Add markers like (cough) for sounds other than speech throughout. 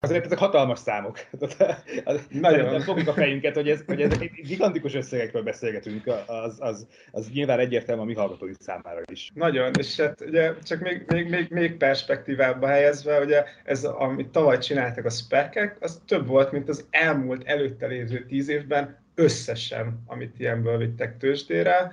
Azért ezek hatalmas számok. (laughs) Nagyon. Fogjuk a fejünket, hogy, ez, hogy ezek gigantikus összegekről beszélgetünk, az, az, az nyilván egyértelmű a mi hallgatói számára is. Nagyon, és hát ugye csak még, még, még, még perspektívába helyezve, ugye ez, amit tavaly csináltak a spekek, az több volt, mint az elmúlt előtte lévő tíz évben összesen, amit ilyenből vittek tőzsdére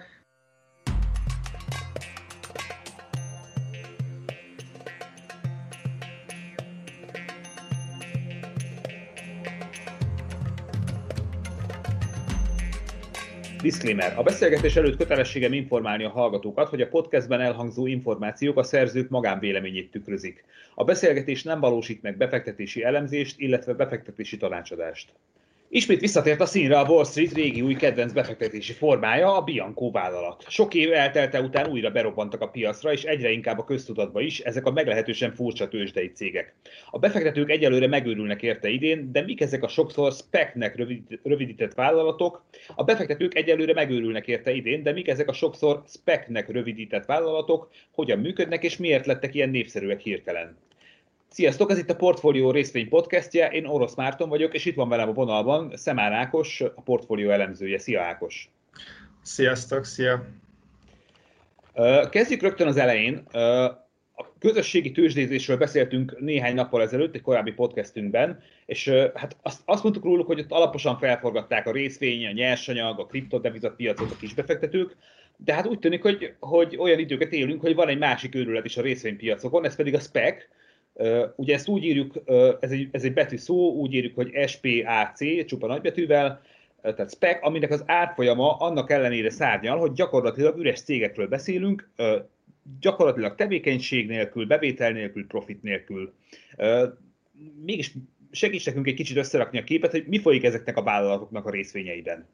Disclaimer. A beszélgetés előtt kötelességem informálni a hallgatókat, hogy a podcastben elhangzó információk a szerzők magánvéleményét tükrözik. A beszélgetés nem valósít meg befektetési elemzést, illetve befektetési tanácsadást. Ismét visszatért a színre a Wall Street régi új kedvenc befektetési formája, a Bianco vállalat. Sok év eltelte után újra berobbantak a piacra, és egyre inkább a köztudatba is ezek a meglehetősen furcsa tőzsdei cégek. A befektetők egyelőre megőrülnek érte idén, de mik ezek a sokszor SPEC-nek rövidített vállalatok? A befektetők egyelőre megőrülnek érte idén, de mik ezek a sokszor SPEC-nek rövidített vállalatok, hogyan működnek és miért lettek ilyen népszerűek hirtelen? Sziasztok, ez itt a Portfólió részvény podcastje, én Orosz Márton vagyok, és itt van velem a vonalban Szemár Ákos, a portfólió elemzője. Szia Ákos! Sziasztok, szia! Kezdjük rögtön az elején. A közösségi tőzsdézésről beszéltünk néhány nappal ezelőtt egy korábbi podcastünkben, és hát azt, azt mondtuk róluk, hogy ott alaposan felforgatták a részvény, a nyersanyag, a kriptodevizat piacot a kisbefektetők, de hát úgy tűnik, hogy, hogy olyan időket élünk, hogy van egy másik őrület is a részvénypiacokon, ez pedig a SPEC, Ugye ezt úgy írjuk, ez egy, ez egy betű szó, úgy írjuk, hogy SPAC, csupa nagybetűvel, tehát SPEC, aminek az árfolyama annak ellenére szárnyal, hogy gyakorlatilag üres cégekről beszélünk, gyakorlatilag tevékenység nélkül, bevétel nélkül, profit nélkül. Mégis segíts nekünk egy kicsit összerakni a képet, hogy mi folyik ezeknek a vállalatoknak a részvényeiben.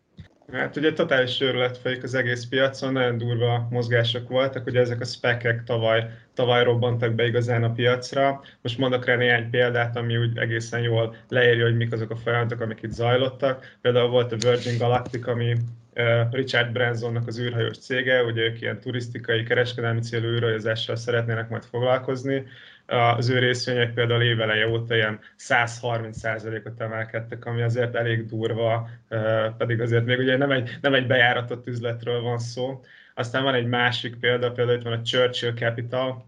Hát ugye totális őrület folyik az egész piacon, nagyon durva mozgások voltak, ugye ezek a spekek tavaly, tavaly robbantak be igazán a piacra. Most mondok rá néhány példát, ami úgy egészen jól leírja, hogy mik azok a folyamatok, amik itt zajlottak. Például volt a Virgin Galactic, ami Richard Bransonnak az űrhajós cége, ugye ők ilyen turisztikai, kereskedelmi célú űrhajózással szeretnének majd foglalkozni. Az ő részvények például éveleje óta ilyen 130%-ot emelkedtek, ami azért elég durva, pedig azért még ugye nem egy, nem egy bejáratott üzletről van szó. Aztán van egy másik példa, például itt van a Churchill Capital,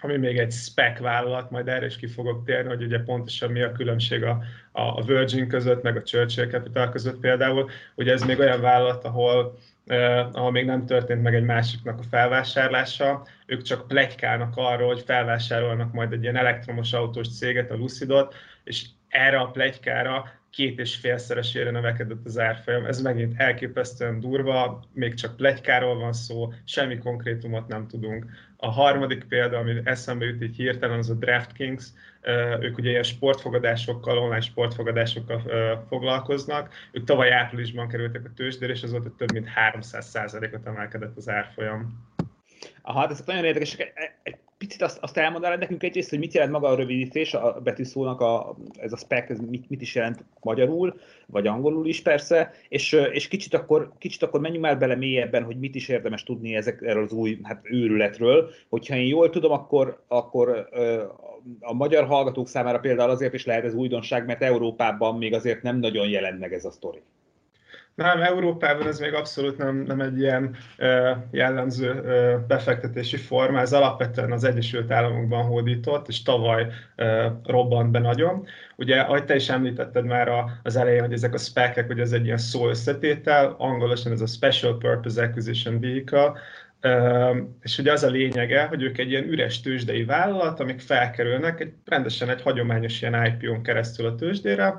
ami még egy spec vállalat, majd erre is ki fogok térni, hogy ugye pontosan mi a különbség a, a Virgin között, meg a Churchill Capital között például. Ugye ez még olyan vállalat, ahol ahol még nem történt meg egy másiknak a felvásárlása, ők csak plegykálnak arról, hogy felvásárolnak majd egy ilyen elektromos autós céget, a Lucidot, és erre a plegykára két és félszeresére növekedett az árfolyam. Ez megint elképesztően durva, még csak plegykáról van szó, semmi konkrétumot nem tudunk. A harmadik példa, ami eszembe jut így hirtelen, az a DraftKings. Ők ugye ilyen sportfogadásokkal, online sportfogadásokkal foglalkoznak. Ők tavaly áprilisban kerültek a tőzsdére, és azóta több mint 300%-ot emelkedett az árfolyam. Aha, hát ezek nagyon érdekesek. Egy picit azt, azt elmondanád nekünk egyrészt, hogy mit jelent maga a rövidítés, a betűszónak a, ez a spec, ez mit, mit is jelent magyarul, vagy angolul is persze, és, és kicsit, akkor, kicsit akkor menjünk már bele mélyebben, hogy mit is érdemes tudni ezek, erről az új hát, őrületről. Hogyha én jól tudom, akkor, akkor a magyar hallgatók számára például azért is lehet ez újdonság, mert Európában még azért nem nagyon jelent meg ez a sztori. Nem, Európában ez még abszolút nem, nem egy ilyen jellemző befektetési forma, ez alapvetően az Egyesült Államokban hódított, és tavaly uh, robbant be nagyon. Ugye, ahogy te is említetted már az elején, hogy ezek a spec hogy ez egy ilyen szó összetétel, angolosan ez a Special Purpose Acquisition Vehicle, és ugye az a lényege, hogy ők egy ilyen üres tőzsdei vállalat, amik felkerülnek egy, rendesen egy hagyományos ilyen IPO-n keresztül a tőzsdére,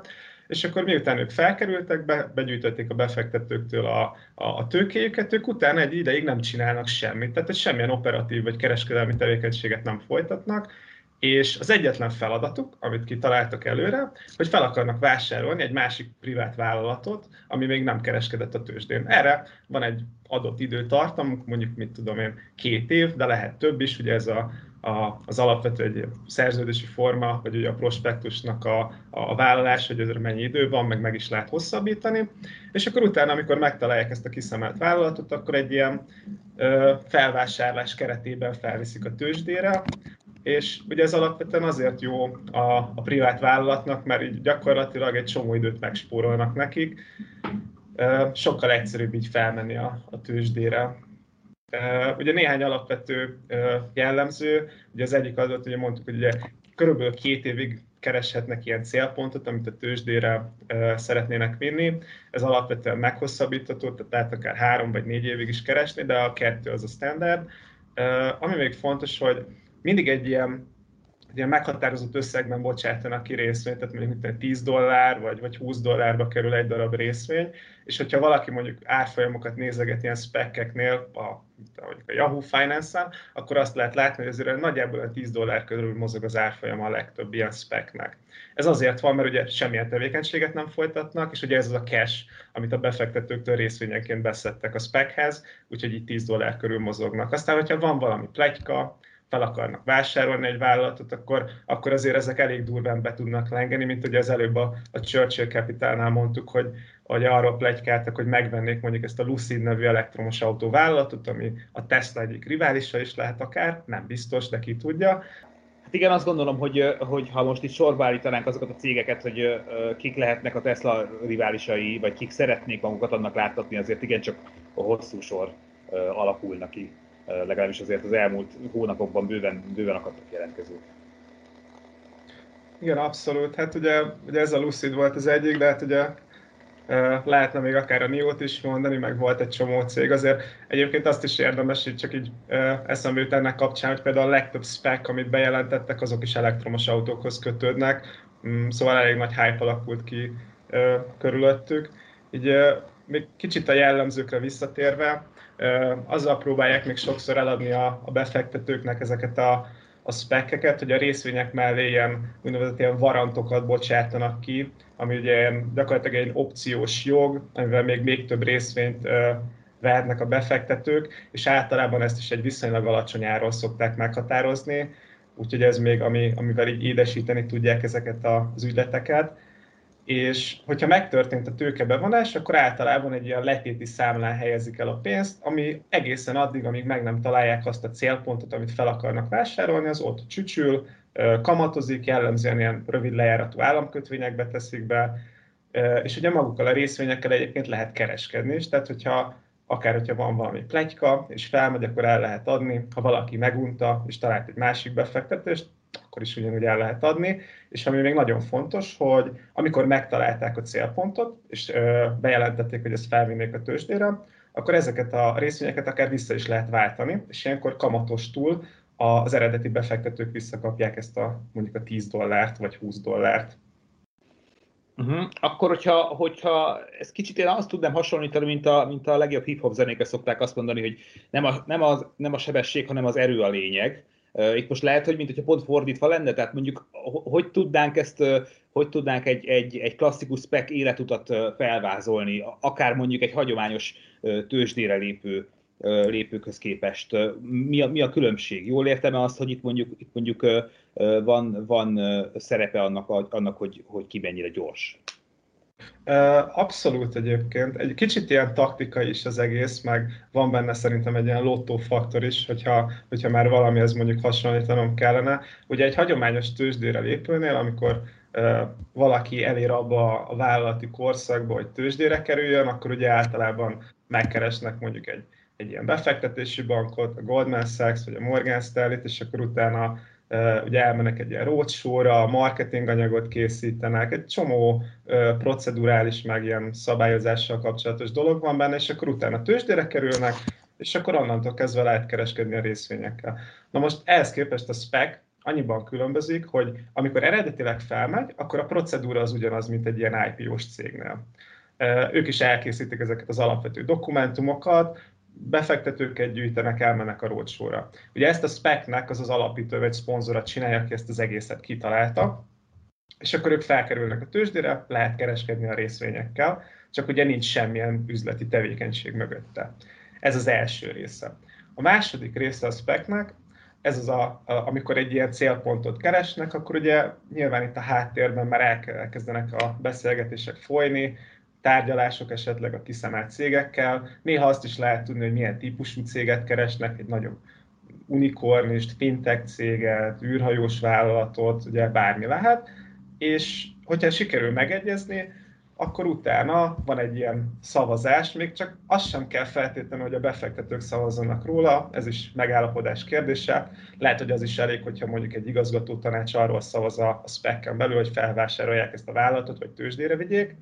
és akkor miután ők felkerültek, be, begyűjtötték a befektetőktől a, a, a tőkéjüket, ők utána egy ideig nem csinálnak semmit, tehát egy semmilyen operatív vagy kereskedelmi tevékenységet nem folytatnak, és az egyetlen feladatuk, amit kitaláltak előre, hogy fel akarnak vásárolni egy másik privát vállalatot, ami még nem kereskedett a tőzsdén. Erre van egy adott időtartam, mondjuk mit tudom én, két év, de lehet több is, ugye ez a a, az alapvető egy szerződési forma, vagy ugye a prospektusnak a, a vállalás, hogy ezre mennyi idő van, meg meg is lehet hosszabbítani, és akkor utána, amikor megtalálják ezt a kiszemelt vállalatot, akkor egy ilyen ö, felvásárlás keretében felviszik a tőzsdére, és ugye ez alapvetően azért jó a, a privát vállalatnak, mert így gyakorlatilag egy csomó időt megspórolnak nekik. Sokkal egyszerűbb így felmenni a, a tőzsdére. Ugye néhány alapvető jellemző, ugye az egyik az volt, hogy mondtuk, hogy ugye körülbelül két évig kereshetnek ilyen célpontot, amit a tőzsdére szeretnének vinni. Ez alapvetően meghosszabbítható, tehát lehet akár három vagy négy évig is keresni, de a kettő az a standard. Ami még fontos, hogy mindig egy ilyen, egy ilyen meghatározott összegben bocsátanak ki részvényt, tehát mondjuk 10 dollár vagy, vagy 20 dollárba kerül egy darab részvény, és hogyha valaki mondjuk árfolyamokat nézeget ilyen spekkeknél, a, a Yahoo Finance-en, akkor azt lehet látni, hogy azért nagyjából a 10 dollár körül mozog az árfolyam a legtöbb ilyen speknek. Ez azért van, mert ugye semmilyen tevékenységet nem folytatnak, és ugye ez az a cash, amit a befektetőktől részvényenként beszedtek a spekhez, úgyhogy itt 10 dollár körül mozognak. Aztán, hogyha van valami plegyka, fel akarnak vásárolni egy vállalatot, akkor, akkor azért ezek elég durván be tudnak lengeni, mint ugye az előbb a, a Churchill Capitalnál mondtuk, hogy, hogy arról plegykáltak, hogy megvennék mondjuk ezt a Lucid nevű elektromos autó vállalatot, ami a Tesla egyik riválisa is lehet akár, nem biztos, de ki tudja. Hát igen, azt gondolom, hogy, hogy ha most itt sorba állítanánk azokat a cégeket, hogy kik lehetnek a Tesla riválisai, vagy kik szeretnék magukat annak láttatni, azért igen, csak a hosszú sor alakulna ki legalábbis azért az elmúlt hónapokban bőven, bőven akadtak jelentkezők. Igen, abszolút. Hát ugye, ugye ez a Lucid volt az egyik, de hát ugye lehetne még akár a NIO-t is mondani, meg volt egy csomó cég. Azért egyébként azt is érdemes, hogy csak így eszembe jut ennek kapcsán, hogy például a legtöbb spec, amit bejelentettek, azok is elektromos autókhoz kötődnek, mm, szóval elég nagy hype alakult ki körülöttük. Így még kicsit a jellemzőkre visszatérve, azzal próbálják még sokszor eladni a, a befektetőknek ezeket a, a spekeket, hogy a részvények mellé ilyen úgynevezett ilyen varantokat bocsátanak ki, ami ugye gyakorlatilag egy opciós jog, amivel még, még több részvényt vehetnek a befektetők, és általában ezt is egy viszonylag alacsony áron szokták meghatározni, úgyhogy ez még, ami, amivel így édesíteni tudják ezeket az ügyleteket és hogyha megtörtént a tőkebevonás, akkor általában egy ilyen letéti számlán helyezik el a pénzt, ami egészen addig, amíg meg nem találják azt a célpontot, amit fel akarnak vásárolni, az ott csücsül, kamatozik, jellemzően ilyen rövid lejáratú államkötvényekbe teszik be, és ugye magukkal a részvényekkel egyébként lehet kereskedni is, tehát hogyha akár hogyha van valami plegyka, és felmegy, akkor el lehet adni, ha valaki megunta, és talált egy másik befektetést, akkor is ugyanúgy el lehet adni. És ami még nagyon fontos, hogy amikor megtalálták a célpontot, és bejelentették, hogy ezt felvinnék a tőzsdére, akkor ezeket a részvényeket akár vissza is lehet váltani, és ilyenkor kamatostul az eredeti befektetők visszakapják ezt a mondjuk a 10 dollárt vagy 20 dollárt. Uh-huh. Akkor, hogyha, hogyha ez kicsit én azt tudnám hasonlítani, mint a, mint a legjobb hip-hop zenéket szokták azt mondani, hogy nem a, nem, az, nem a sebesség, hanem az erő a lényeg. Itt most lehet, hogy mint hogyha pont fordítva lenne, tehát mondjuk hogy tudnánk ezt, hogy tudnánk egy, egy, egy klasszikus spec életutat felvázolni, akár mondjuk egy hagyományos tőzsdére lépő lépőkhöz képest. Mi a, mi a különbség? Jól értem azt, hogy itt mondjuk, itt mondjuk van, van szerepe annak, annak hogy, hogy ki mennyire gyors? Abszolút egyébként. Egy kicsit ilyen taktika is az egész, meg van benne szerintem egy ilyen lottó faktor is, hogyha, hogyha már valamihez mondjuk hasonlítanom kellene. Ugye egy hagyományos tőzsdére lépőnél, amikor valaki elér abba a vállalati korszakba, hogy tőzsdére kerüljön, akkor ugye általában megkeresnek mondjuk egy, egy ilyen befektetési bankot, a Goldman Sachs vagy a Morgan Stanley-t, és akkor utána ugye elmennek egy ilyen roadshow-ra, marketinganyagot készítenek, egy csomó procedurális, meg ilyen szabályozással kapcsolatos dolog van benne, és akkor utána tőzsdére kerülnek, és akkor onnantól kezdve lehet kereskedni a részvényekkel. Na most ehhez képest a spec annyiban különbözik, hogy amikor eredetileg felmegy, akkor a procedúra az ugyanaz, mint egy ilyen IPO-s cégnél. Ők is elkészítik ezeket az alapvető dokumentumokat, befektetőket gyűjtenek, elmennek a roadshow-ra. Ugye ezt a spec-nek az az alapító vagy szponzora csinálja, aki ezt az egészet kitalálta, és akkor ők felkerülnek a tőzsdére, lehet kereskedni a részvényekkel, csak ugye nincs semmilyen üzleti tevékenység mögötte. Ez az első része. A második része a spec-nek, ez az, a, a, amikor egy ilyen célpontot keresnek, akkor ugye nyilván itt a háttérben már elkezdenek a beszélgetések folyni, tárgyalások esetleg a kiszemelt cégekkel. Néha azt is lehet tudni, hogy milyen típusú céget keresnek, egy nagyon unikornist, fintech céget, űrhajós vállalatot, ugye bármi lehet, és hogyha sikerül megegyezni, akkor utána van egy ilyen szavazás, még csak az sem kell feltétlenül, hogy a befektetők szavazzanak róla, ez is megállapodás kérdése. Lehet, hogy az is elég, hogyha mondjuk egy igazgató tanács arról szavaz a spec belül, hogy felvásárolják ezt a vállalatot, vagy tőzsdére vigyék,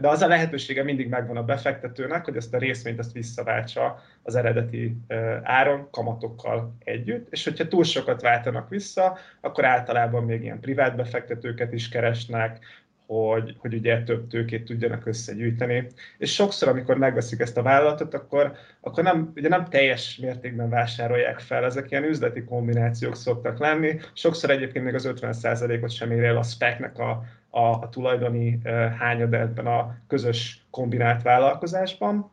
de az a lehetősége mindig megvan a befektetőnek, hogy ezt a részvényt ezt visszaváltsa az eredeti áron, kamatokkal együtt, és hogyha túl sokat váltanak vissza, akkor általában még ilyen privát befektetőket is keresnek, hogy, hogy ugye több tőkét tudjanak összegyűjteni. És sokszor, amikor megveszik ezt a vállalatot, akkor, akkor nem, ugye nem teljes mértékben vásárolják fel, ezek ilyen üzleti kombinációk szoktak lenni. Sokszor egyébként még az 50%-ot sem ér el a spec a, a, a tulajdoni uh, hányada ebben a közös kombinált vállalkozásban.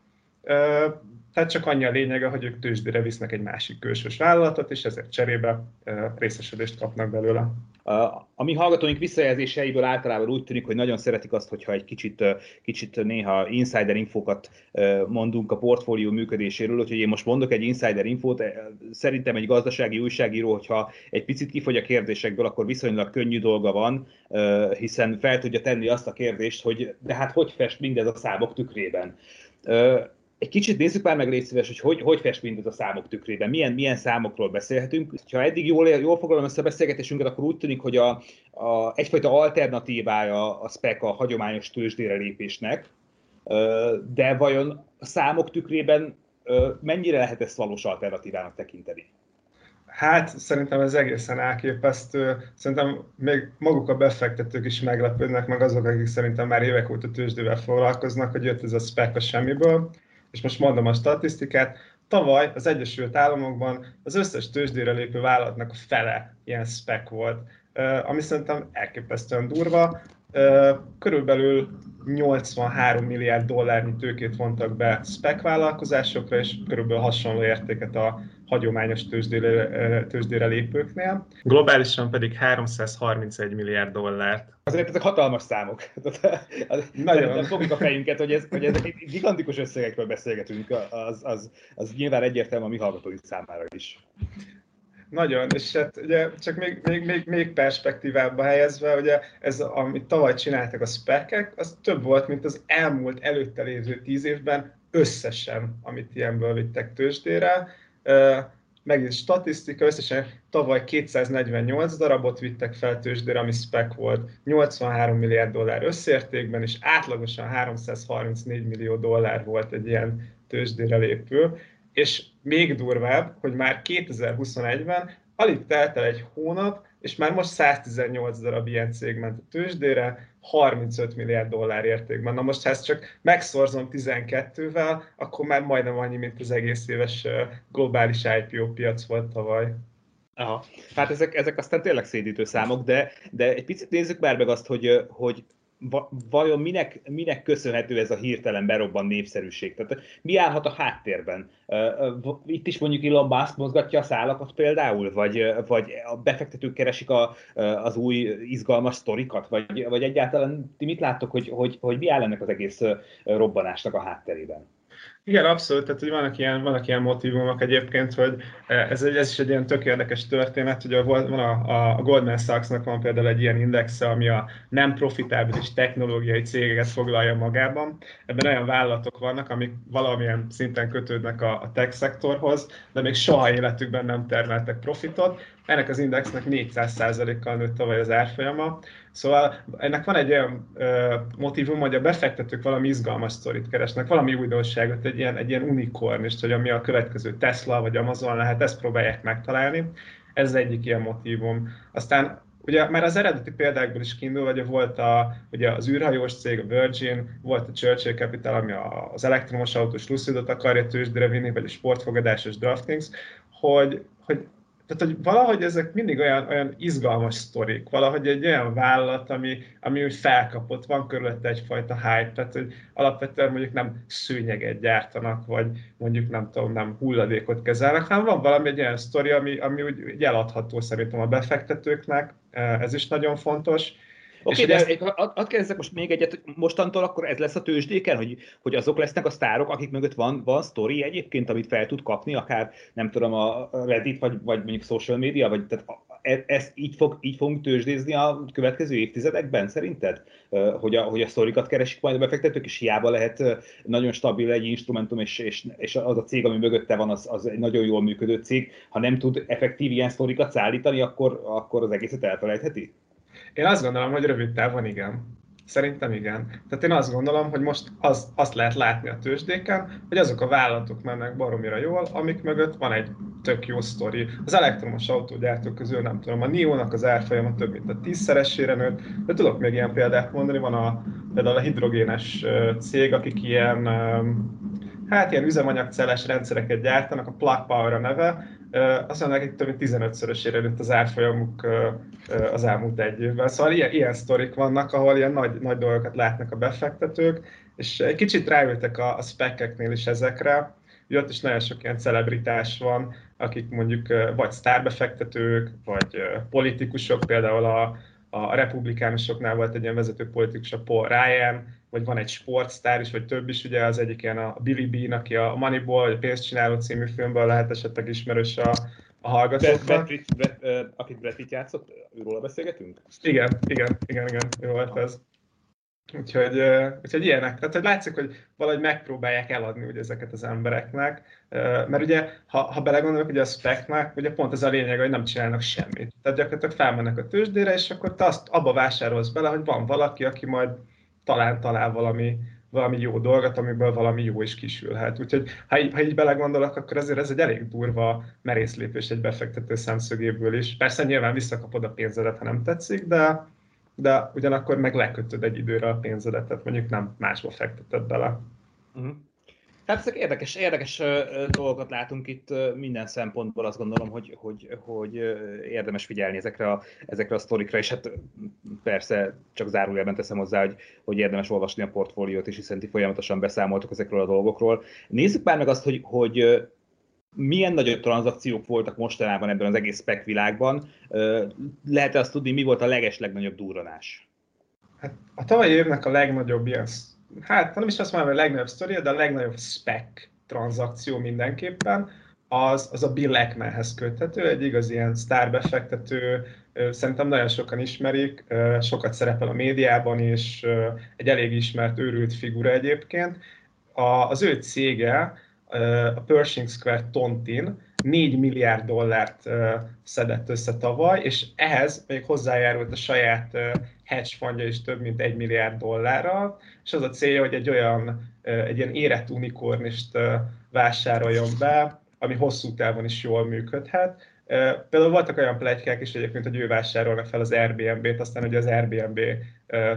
Tehát csak annyi a lényege, hogy ők tőzsdére visznek egy másik külsős vállalatot, és ezért cserébe részesedést kapnak belőle. A mi hallgatóink visszajelzéseiből általában úgy tűnik, hogy nagyon szeretik azt, hogyha egy kicsit, kicsit néha insider infokat mondunk a portfólió működéséről, úgyhogy én most mondok egy insider infót, szerintem egy gazdasági újságíró, hogyha egy picit kifogy a kérdésekből, akkor viszonylag könnyű dolga van, hiszen fel tudja tenni azt a kérdést, hogy de hát hogy fest mindez a számok tükrében egy kicsit nézzük már meg légy szíves, hogy hogy, hogy fest mindez a számok tükrében, milyen, milyen számokról beszélhetünk. Ha eddig jól, jól foglalom össze a beszélgetésünket, akkor úgy tűnik, hogy a, a, egyfajta alternatívája a SPEC a hagyományos tőzsdére lépésnek, de vajon a számok tükrében mennyire lehet ezt valós alternatívának tekinteni? Hát szerintem ez egészen elképesztő. Szerintem még maguk a befektetők is meglepődnek, meg azok, akik szerintem már évek óta tőzsdével foglalkoznak, hogy jött ez a spec a semmiből és most mondom a statisztikát, tavaly az Egyesült Államokban az összes tőzsdére lépő vállalatnak a fele ilyen spec volt, ami szerintem elképesztően durva. Körülbelül 83 milliárd dollárnyi tőkét vontak be spec vállalkozásokra, és körülbelül hasonló értéket a hagyományos tőzsdére, tőzsdére lépőknél. Globálisan pedig 331 milliárd dollárt. Azért ezek hatalmas számok. (laughs) Nagyon. Fogjuk a fejünket, hogy, ez, hogy ezek gigantikus összegekről beszélgetünk, az, az, az nyilván egyértelmű a mi hallgatóink számára is. Nagyon, és hát ugye csak még, még, még, még perspektívába helyezve, ugye ez, amit tavaly csináltak a spekek, az több volt, mint az elmúlt előtte lévő tíz évben összesen, amit ilyenből vittek tőzsdére. Megint statisztika, összesen tavaly 248 darabot vittek fel tőzsdére, ami spec volt, 83 milliárd dollár összértékben, és átlagosan 334 millió dollár volt egy ilyen tőzsdére lépő és még durvább, hogy már 2021-ben alig telt el egy hónap, és már most 118 darab ilyen cég ment a tőzsdére, 35 milliárd dollár értékben. Na most, ha ezt csak megszorzom 12-vel, akkor már majdnem annyi, mint az egész éves globális IPO piac volt tavaly. Aha. Hát ezek, ezek aztán tényleg szédítő számok, de, de egy picit nézzük már meg azt, hogy, hogy vajon minek, minek köszönhető ez a hirtelen berobban népszerűség? Tehát mi állhat a háttérben? Itt is mondjuk Elon Musk mozgatja a szálakat például, vagy, vagy a befektetők keresik a, az új izgalmas sztorikat, vagy, vagy egyáltalán ti mit láttok, hogy, hogy, hogy mi áll ennek az egész robbanásnak a hátterében? Igen, abszolút, tehát hogy vannak ilyen, vannak ilyen motivumok egyébként, hogy ez, egy, ez is egy ilyen tök érdekes történet, hogy a, van a, a Goldman Sachsnak van például egy ilyen indexe, ami a nem profitábilis technológiai cégeket foglalja magában. Ebben olyan vállalatok vannak, amik valamilyen szinten kötődnek a, a tech szektorhoz, de még soha életükben nem termeltek profitot. Ennek az indexnek 400%-kal nőtt tavaly az árfolyama, Szóval ennek van egy olyan ö, motivum, hogy a befektetők valami izgalmas sztorit keresnek, valami újdonságot, egy ilyen, egy ilyen unikornist, hogy ami a következő Tesla vagy Amazon lehet, ezt próbálják megtalálni. Ez egyik ilyen motivum. Aztán Ugye már az eredeti példákból is kiindul, hogy volt a, ugye az űrhajós cég, a Virgin, volt a Churchill Capital, ami az elektromos autós Lucidot akarja tőzsdére vinni, vagy a sportfogadásos DraftKings, hogy, hogy tehát, hogy valahogy ezek mindig olyan, olyan izgalmas sztorik, valahogy egy olyan vállalat, ami, ami úgy felkapott, van körülötte egyfajta hype, tehát hogy alapvetően mondjuk nem szőnyeget gyártanak, vagy mondjuk nem tudom, nem hulladékot kezelnek, hanem van valami egy olyan sztori, ami, ami úgy, úgy eladható szerintem a befektetőknek, ez is nagyon fontos. Oké, okay, de ezt... hadd kérdezzek most még egyet, hogy mostantól akkor ez lesz a tőzsdéken, hogy, hogy azok lesznek a sztárok, akik mögött van, van sztori egyébként, amit fel tud kapni, akár nem tudom, a Reddit, vagy, vagy mondjuk social media, vagy tehát e, ezt így, fog, így fogunk tőzsdézni a következő évtizedekben szerinted? Hogy a, hogy a sztorikat keresik majd a befektetők, és hiába lehet nagyon stabil egy instrumentum, és, és, és az a cég, ami mögötte van, az, az egy nagyon jól működő cég, ha nem tud effektív ilyen sztorikat szállítani, akkor, akkor az egészet elfelejtheti? Én azt gondolom, hogy rövid távon igen. Szerintem igen. Tehát én azt gondolom, hogy most az, azt lehet látni a tőzsdéken, hogy azok a vállalatok mennek baromira jól, amik mögött van egy tök jó sztori. Az elektromos autógyártók közül nem tudom, a NIO-nak az árfolyama több mint a tízszeresére nőtt, de tudok még ilyen példát mondani, van a, például a hidrogénes cég, akik ilyen hát ilyen üzemanyagcelles rendszereket gyártanak, a Plug Power a neve, azt mondják, hogy több mint 15-szörösére nőtt az árfolyamuk az elmúlt egy évben. Szóval ilyen, ilyen sztorik vannak, ahol ilyen nagy, nagy dolgokat látnak a befektetők, és egy kicsit ráültek a, a spekeknél is ezekre, hogy ott is nagyon sok ilyen celebritás van, akik mondjuk vagy sztárbefektetők, vagy politikusok, például a, a republikánusoknál volt egy ilyen vezető politikus, a Paul Ryan, vagy van egy sportsztár is, vagy több is, ugye az egyik ilyen a Billy Bean, aki a Moneyball, vagy a Pénzcsináló című filmből lehet esetleg ismerős a, a hallgatóknak. Akit Brad Pitt játszott, őróla beszélgetünk? Igen, igen, igen, igen, jó volt ez. Úgyhogy, úgyhogy ilyenek. Tehát, hogy látszik, hogy valahogy megpróbálják eladni ugye ezeket az embereknek. Mert ugye, ha, ha belegondolok, hogy a speknek, ugye pont ez a lényeg, hogy nem csinálnak semmit. Tehát gyakorlatilag felmennek a tőzsdére, és akkor te azt abba vásárolsz bele, hogy van valaki, aki majd talán talál valami, valami jó dolgot, amiből valami jó is kisülhet. Úgyhogy ha így, ha így belegondolok, akkor azért ez egy elég durva merész lépés egy befektető szemszögéből is. Persze nyilván visszakapod a pénzedet, ha nem tetszik, de, de ugyanakkor meg lekötöd egy időre a pénzedet, tehát mondjuk nem másba fekteted bele. Uh-huh. Tehát ezek érdekes, érdekes dolgokat látunk itt minden szempontból, azt gondolom, hogy, hogy, hogy érdemes figyelni ezekre a, ezekre a sztorikra, és hát persze csak zárójelben teszem hozzá, hogy, hogy érdemes olvasni a portfóliót, és hiszen ti folyamatosan beszámoltok ezekről a dolgokról. Nézzük már meg azt, hogy, hogy milyen nagyobb tranzakciók voltak mostanában ebben az egész spec világban. Lehet azt tudni, mi volt a leges legnagyobb durranás? Hát a tavalyi évnek a legnagyobb ilyen hát nem is azt mondom, hogy a legnagyobb sztoria, de a legnagyobb spec tranzakció mindenképpen, az, az a Bill Ackmanhez köthető, egy igaz ilyen sztárbefektető, szerintem nagyon sokan ismerik, sokat szerepel a médiában is, egy elég ismert őrült figura egyébként. Az ő cége, a Pershing Square Tontin, 4 milliárd dollárt szedett össze tavaly, és ehhez még hozzájárult a saját hedge fundja is több mint 1 milliárd dollárral, és az a célja, hogy egy olyan, egy ilyen érett unikornist vásároljon be, ami hosszú távon is jól működhet. Például voltak olyan plegykák is egyébként, hogy ő vásárolna fel az Airbnb-t, aztán hogy az Airbnb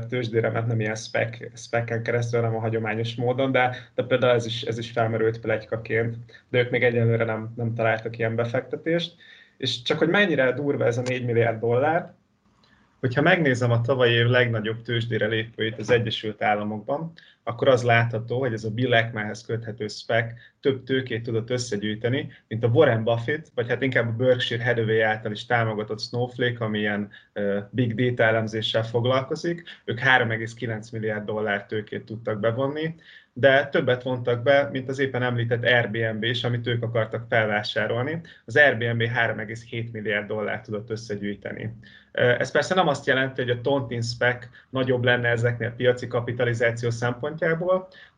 tőzsdére ment nem ilyen spec, spec keresztül, hanem a hagyományos módon, de, de például ez is, ez is felmerült plegykaként, de ők még egyelőre nem, nem találtak ilyen befektetést. És csak hogy mennyire durva ez a 4 milliárd dollár, hogyha megnézem a tavalyi év legnagyobb tőzsdére lépőit az Egyesült Államokban, akkor az látható, hogy ez a Bill Ackmanhez köthető spec több tőkét tudott összegyűjteni, mint a Warren Buffett, vagy hát inkább a Berkshire Hathaway által is támogatott Snowflake, ami ilyen uh, big data elemzéssel foglalkozik. Ők 3,9 milliárd dollár tőkét tudtak bevonni, de többet vontak be, mint az éppen említett Airbnb is, amit ők akartak felvásárolni. Az Airbnb 3,7 milliárd dollár tudott összegyűjteni. Ez persze nem azt jelenti, hogy a Tontin spec nagyobb lenne ezeknél piaci kapitalizáció szempontjából,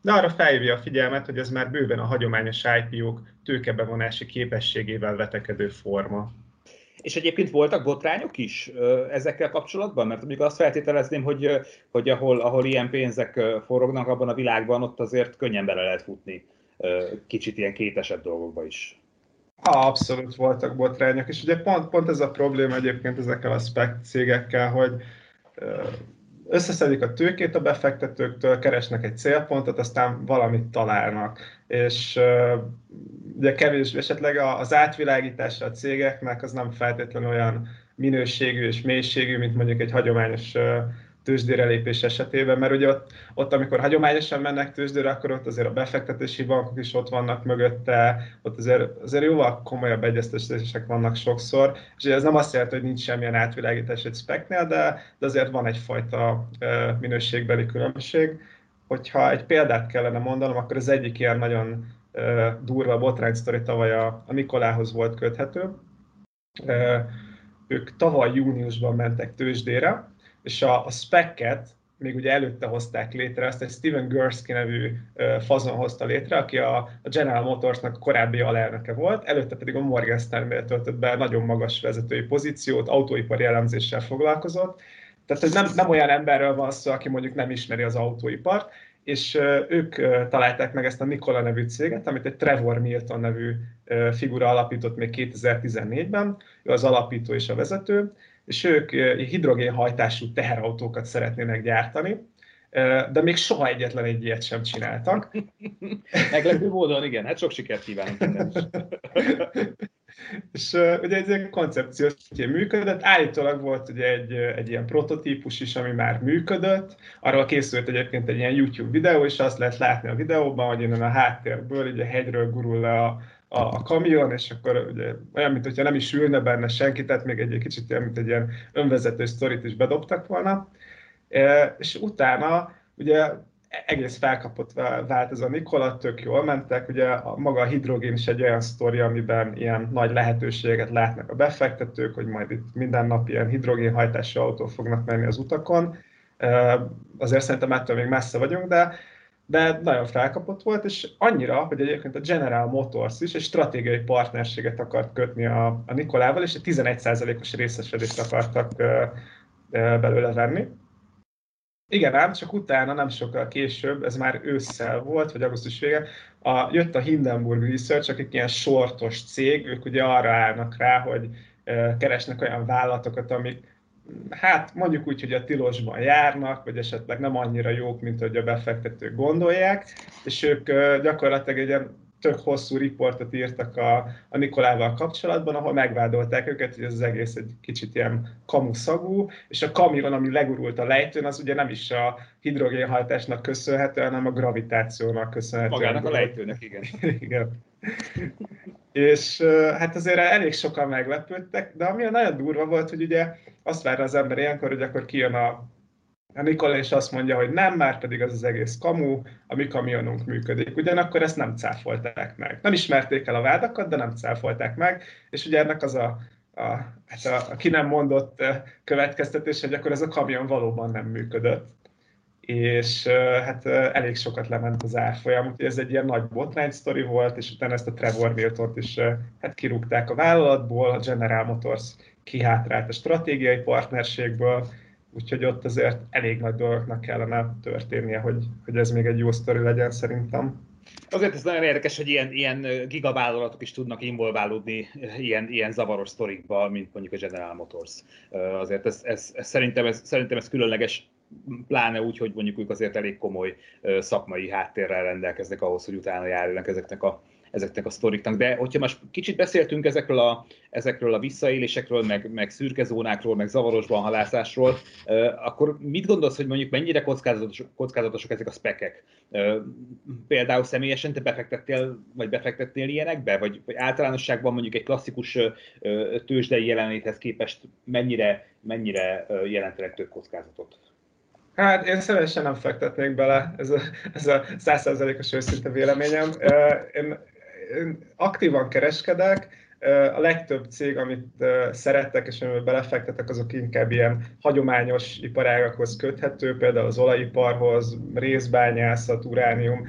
de arra felhívja a figyelmet, hogy ez már bőven a hagyományos IPO-k tőkebevonási képességével vetekedő forma. És egyébként voltak botrányok is ezekkel kapcsolatban? Mert mondjuk azt feltételezném, hogy, hogy ahol, ahol ilyen pénzek forognak abban a világban, ott azért könnyen bele lehet futni kicsit ilyen kétesebb dolgokba is. Abszolút voltak botrányok, és ugye pont, pont ez a probléma egyébként ezekkel a spec cégekkel, hogy összeszedik a tőkét a befektetőktől, keresnek egy célpontot, aztán valamit találnak. És ugye kevés, esetleg az átvilágítása a cégeknek az nem feltétlenül olyan minőségű és mélységű, mint mondjuk egy hagyományos tőzsdére lépés esetében, mert ugye ott, ott, amikor hagyományosan mennek tőzsdére, akkor ott azért a befektetési bankok is ott vannak mögötte, ott azért, azért jóval komolyabb egyeztetések vannak sokszor, és ez nem azt jelenti, hogy nincs semmilyen átvilágítás egy speknél, de, de azért van egyfajta minőségbeli különbség. Hogyha egy példát kellene mondanom, akkor az egyik ilyen nagyon durva botrány sztori tavaly a, a Nikolához volt köthető. Ők tavaly júniusban mentek tőzsdére, és a, a spec-et még ugye előtte hozták létre, ezt egy Steven Gursky nevű fazon hozta létre, aki a, a General Motorsnak korábbi alelnöke volt, előtte pedig a Morgan Stanley töltött be nagyon magas vezetői pozíciót, autóipari elemzéssel foglalkozott, tehát ez nem, nem olyan emberről van szó, aki mondjuk nem ismeri az autóipart, és ők találták meg ezt a Nikola nevű céget, amit egy Trevor Milton nevű figura alapított még 2014-ben, ő az alapító és a vezető, és ők hidrogénhajtású teherautókat szeretnének gyártani, de még soha egyetlen egy ilyet sem csináltak. (laughs) Meglepő módon, igen, hát sok sikert kívánunk. (laughs) és uh, ugye ez egy koncepció működött, állítólag volt ugye egy, egy ilyen prototípus is, ami már működött, arról készült egyébként egy ilyen YouTube videó, és azt lehet látni a videóban, hogy innen a háttérből, ugye hegyről gurul le a, a, a kamion, és akkor ugye olyan, mint hogyha nem is ülne benne senki, tehát még egy, egy kicsit olyan, mint egy ilyen önvezető sztorit is bedobtak volna. E, és utána ugye egész felkapott vált ez a Nikola, tök jól mentek, ugye a, maga a hidrogén is egy olyan sztori, amiben ilyen nagy lehetőséget látnak a befektetők, hogy majd itt minden nap ilyen hidrogénhajtású autó fognak menni az utakon. E, azért szerintem ettől még messze vagyunk, de de nagyon felkapott volt, és annyira, hogy egyébként a General Motors is egy stratégiai partnerséget akart kötni a, a Nikolával, és egy 11%-os részesedést akartak uh, belőle venni. Igen ám, csak utána, nem sokkal később, ez már ősszel volt, vagy augusztus vége, a, jött a Hindenburg Research, akik ilyen sortos cég, ők ugye arra állnak rá, hogy uh, keresnek olyan vállalatokat, amik hát mondjuk úgy, hogy a tilosban járnak, vagy esetleg nem annyira jók, mint hogy a befektetők gondolják, és ők gyakorlatilag egy ilyen tök hosszú riportot írtak a, a Nikolával kapcsolatban, ahol megvádolták őket, hogy ez az egész egy kicsit ilyen kamuszagú, és a kamion, ami legurult a lejtőn, az ugye nem is a hidrogénhajtásnak köszönhető, hanem a gravitációnak köszönhető. Magának a lejtőnek, igen. (laughs) igen. És hát azért elég sokan meglepődtek, de ami nagyon durva volt, hogy ugye azt várja az ember ilyenkor, hogy akkor kijön a, a Nikola és azt mondja, hogy nem, már pedig az az egész kamu, a mi kamionunk működik. Ugyanakkor ezt nem cáfolták meg. Nem ismerték el a vádakat, de nem cáfolták meg, és ugye ennek az a, a, hát a, a ki nem mondott következtetés, hogy akkor ez a kamion valóban nem működött és hát elég sokat lement az árfolyam, úgyhogy ez egy ilyen nagy botrány sztori volt, és utána ezt a Trevor milton is hát kirúgták a vállalatból, a General Motors kihátrált a stratégiai partnerségből, úgyhogy ott azért elég nagy dolgoknak kellene történnie, hogy, hogy ez még egy jó sztori legyen szerintem. Azért ez nagyon érdekes, hogy ilyen, ilyen gigavállalatok is tudnak involválódni ilyen, ilyen zavaros sztorikba, mint mondjuk a General Motors. Azért ez, ez, ez, szerintem, ez, szerintem ez különleges pláne úgy, hogy mondjuk ők azért elég komoly szakmai háttérrel rendelkeznek ahhoz, hogy utána járjanak ezeknek a, ezeknek a sztoriknak. De hogyha most kicsit beszéltünk ezekről a, ezekről a visszaélésekről, meg, meg szürke meg zavarosban halászásról, akkor mit gondolsz, hogy mondjuk mennyire kockázatos, kockázatosok ezek a spekek? Például személyesen te befektettél, vagy befektettél ilyenekbe, vagy, vagy általánosságban mondjuk egy klasszikus tőzsdei jelenléthez képest mennyire, mennyire jelentenek több kockázatot? Hát én személyesen nem fektetnék bele, ez a, ez a százszerzelékos őszinte véleményem. Én, én aktívan kereskedek, a legtöbb cég, amit szerettek és amiben belefektetek, azok inkább ilyen hagyományos iparágakhoz köthető, például az olajiparhoz, részbányászat, uránium.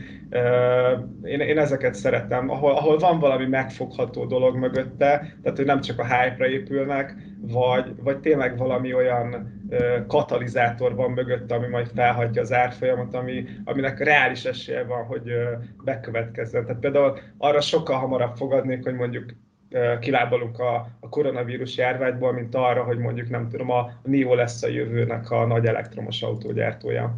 Én, én ezeket szeretem, ahol, ahol van valami megfogható dolog mögötte, tehát hogy nem csak a hype-ra épülnek, vagy, vagy tényleg valami olyan katalizátor van mögötte, ami majd felhagyja az árfolyamat, ami, aminek reális esélye van, hogy bekövetkezzen. Tehát például arra sokkal hamarabb fogadnék, hogy mondjuk kilábalunk a, a koronavírus járványból, mint arra, hogy mondjuk nem tudom, a NIO lesz a jövőnek a nagy elektromos autógyártója.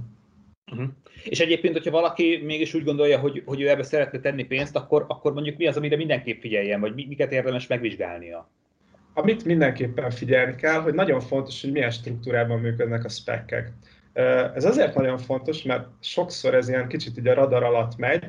Uh-huh. És egyébként, hogyha valaki mégis úgy gondolja, hogy, hogy ő ebbe szeretne tenni pénzt, akkor, akkor mondjuk mi az, amire mindenképp figyeljen, vagy miket érdemes megvizsgálnia? Amit mindenképpen figyelni kell, hogy nagyon fontos, hogy milyen struktúrában működnek a spekek. Ez azért nagyon fontos, mert sokszor ez ilyen kicsit így a radar alatt megy,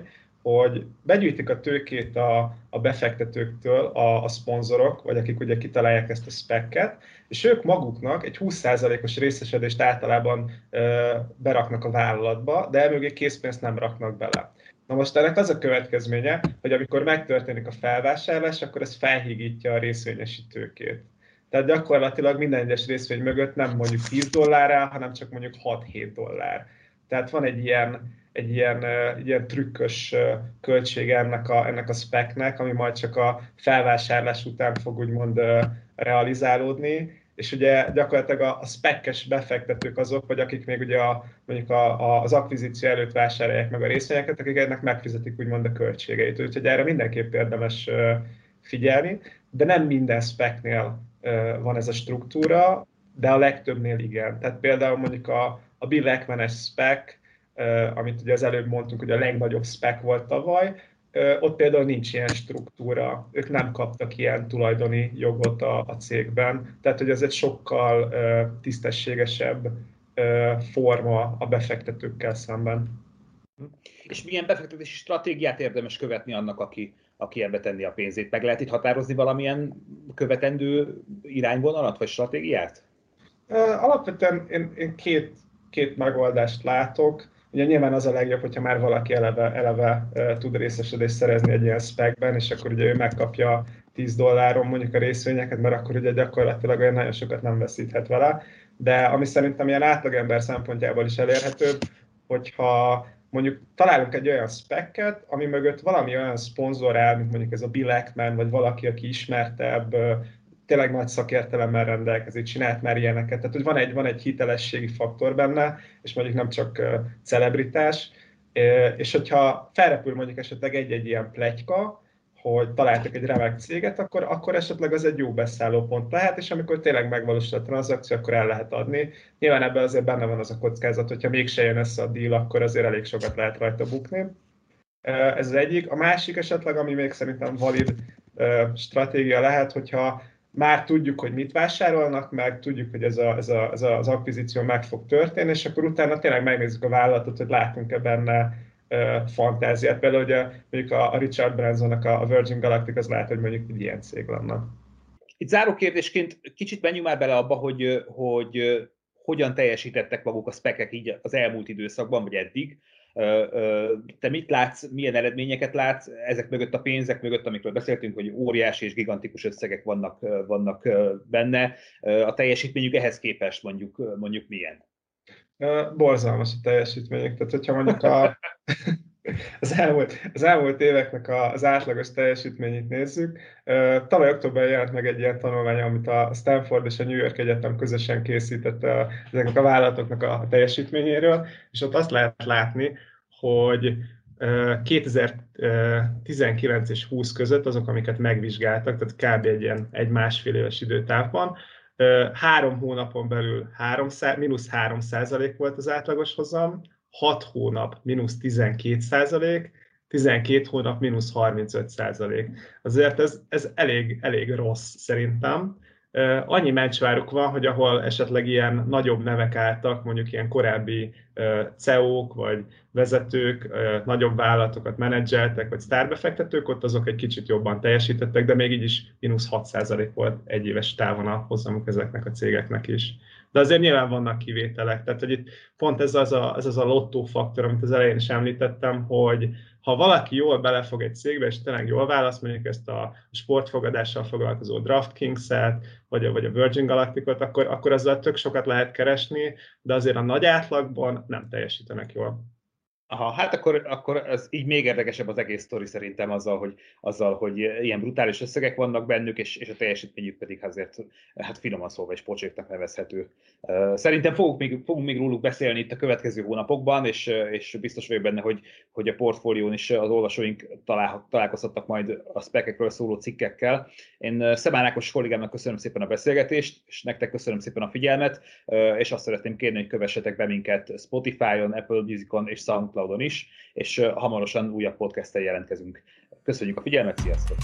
hogy begyűjtik a tőkét a, a befektetőktől a, a szponzorok, vagy akik ugye kitalálják ezt a spekket, és ők maguknak egy 20%-os részesedést általában ö, beraknak a vállalatba, de emögé készpénzt nem raknak bele. Na most ennek az a következménye, hogy amikor megtörténik a felvásárlás, akkor ez felhígítja a részvényesi tőkét. Tehát gyakorlatilag minden egyes részvény mögött nem mondjuk 10 dollár hanem csak mondjuk 6-7 dollár. Tehát van egy ilyen, egy ilyen, ilyen trükkös költsége ennek a, ennek a speknek, ami majd csak a felvásárlás után fog úgymond realizálódni, és ugye gyakorlatilag a, a spekkes befektetők azok, vagy akik még ugye a, mondjuk a, a, az akvizíció előtt vásárolják meg a részvényeket, akik ennek megfizetik úgymond a költségeit. Úgyhogy erre mindenképp érdemes figyelni, de nem minden speknél van ez a struktúra, de a legtöbbnél igen. Tehát például mondjuk a, a Bill Ackman-es spec, amit ugye az előbb mondtunk, hogy a legnagyobb spec volt tavaly, ott például nincs ilyen struktúra, ők nem kaptak ilyen tulajdoni jogot a, a cégben, tehát hogy ez egy sokkal tisztességesebb forma a befektetőkkel szemben. És milyen befektetési stratégiát érdemes követni annak, aki, aki ebbe tenni a pénzét? Meg lehet itt határozni valamilyen követendő irányvonalat vagy stratégiát? Alapvetően én, én két, két megoldást látok. Ugye nyilván az a legjobb, hogyha már valaki eleve, eleve tud részesedést szerezni egy ilyen spekben, és akkor ugye ő megkapja 10 dolláron mondjuk a részvényeket, mert akkor ugye gyakorlatilag olyan nagyon sokat nem veszíthet vele. De ami szerintem ilyen átlagember szempontjából is elérhetőbb, hogyha mondjuk találunk egy olyan spekket, ami mögött valami olyan szponzor áll, mint mondjuk ez a Bill Ackman, vagy valaki, aki ismertebb, tényleg nagy szakértelemmel rendelkezik, csinált már ilyeneket. Tehát, hogy van egy, van egy hitelességi faktor benne, és mondjuk nem csak celebritás, és hogyha felrepül mondjuk esetleg egy-egy ilyen pletyka, hogy találtak egy remek céget, akkor, akkor esetleg az egy jó beszállópont lehet, és amikor tényleg megvalósul a tranzakció, akkor el lehet adni. Nyilván ebben azért benne van az a kockázat, hogyha mégse jön össze a deal, akkor azért elég sokat lehet rajta bukni. Ez az egyik. A másik esetleg, ami még szerintem valid stratégia lehet, hogyha már tudjuk, hogy mit vásárolnak, meg tudjuk, hogy ez, a, ez, a, ez az akvizíció meg fog történni, és akkor utána tényleg megnézzük a vállalatot, hogy látunk-e benne fantáziát. Például ugye mondjuk a, Richard Bransonnak a Virgin Galactic az lehet, hogy mondjuk egy ilyen cég lenne. Itt záró kérdésként kicsit menjünk már bele abba, hogy, hogy hogyan teljesítettek maguk a spekek így az elmúlt időszakban, vagy eddig. Te mit látsz, milyen eredményeket látsz ezek mögött a pénzek mögött, amikről beszéltünk, hogy óriási és gigantikus összegek vannak, vannak benne. A teljesítményük ehhez képest mondjuk, mondjuk milyen? Borzalmas a teljesítményük. Tehát, hogyha mondjuk a, (laughs) az, elmúlt, az elmúlt éveknek az átlagos teljesítményét nézzük, tavaly októberben jelent meg egy ilyen tanulmány, amit a Stanford és a New York Egyetem közösen készített ezeknek a vállalatoknak a teljesítményéről, és ott azt lehet látni, hogy 2019 és 20 között azok, amiket megvizsgáltak, tehát kb. egy ilyen egy másfél éves időtávban, három hónapon belül 3, mínusz 3 százalék volt az átlagos hozam, 6 hónap mínusz 12 százalék, 12 hónap mínusz 35 százalék. Azért ez, ez elég, elég rossz szerintem. Annyi mencsváruk van, hogy ahol esetleg ilyen nagyobb nevek álltak, mondjuk ilyen korábbi CEO-k vagy vezetők, nagyobb vállalatokat menedzseltek, vagy sztárbefektetők, ott azok egy kicsit jobban teljesítettek, de még így is mínusz 6% volt egy éves távon a hozamuk ezeknek a cégeknek is. De azért nyilván vannak kivételek, tehát hogy itt pont ez az a, ez az a lottó faktor, amit az elején is említettem, hogy ha valaki jól belefog egy cégbe, és tényleg jól választ, mondjuk ezt a sportfogadással foglalkozó DraftKings-et, vagy a, vagy a Virgin Galacticot, akkor, akkor azzal tök sokat lehet keresni, de azért a nagy átlagban nem teljesítenek jól. Aha, hát akkor, akkor ez így még érdekesebb az egész sztori szerintem azzal, hogy, azzal, hogy ilyen brutális összegek vannak bennük, és, és a teljesítményük pedig azért, hát finoman szólva is pocséknak nevezhető. Szerintem fogunk még, fogunk még róluk beszélni itt a következő hónapokban, és, és biztos vagyok benne, hogy, hogy a portfólión is az olvasóink talál, találkozhatnak majd a spekekről szóló cikkekkel. Én Szemán Ákos kollégámnak köszönöm szépen a beszélgetést, és nektek köszönöm szépen a figyelmet, és azt szeretném kérni, hogy kövessetek be minket Spotify-on, Apple Music-on és SoundCloud Soundcloudon is, és hamarosan újabb podcasttel jelentkezünk. Köszönjük a figyelmet, sziasztok!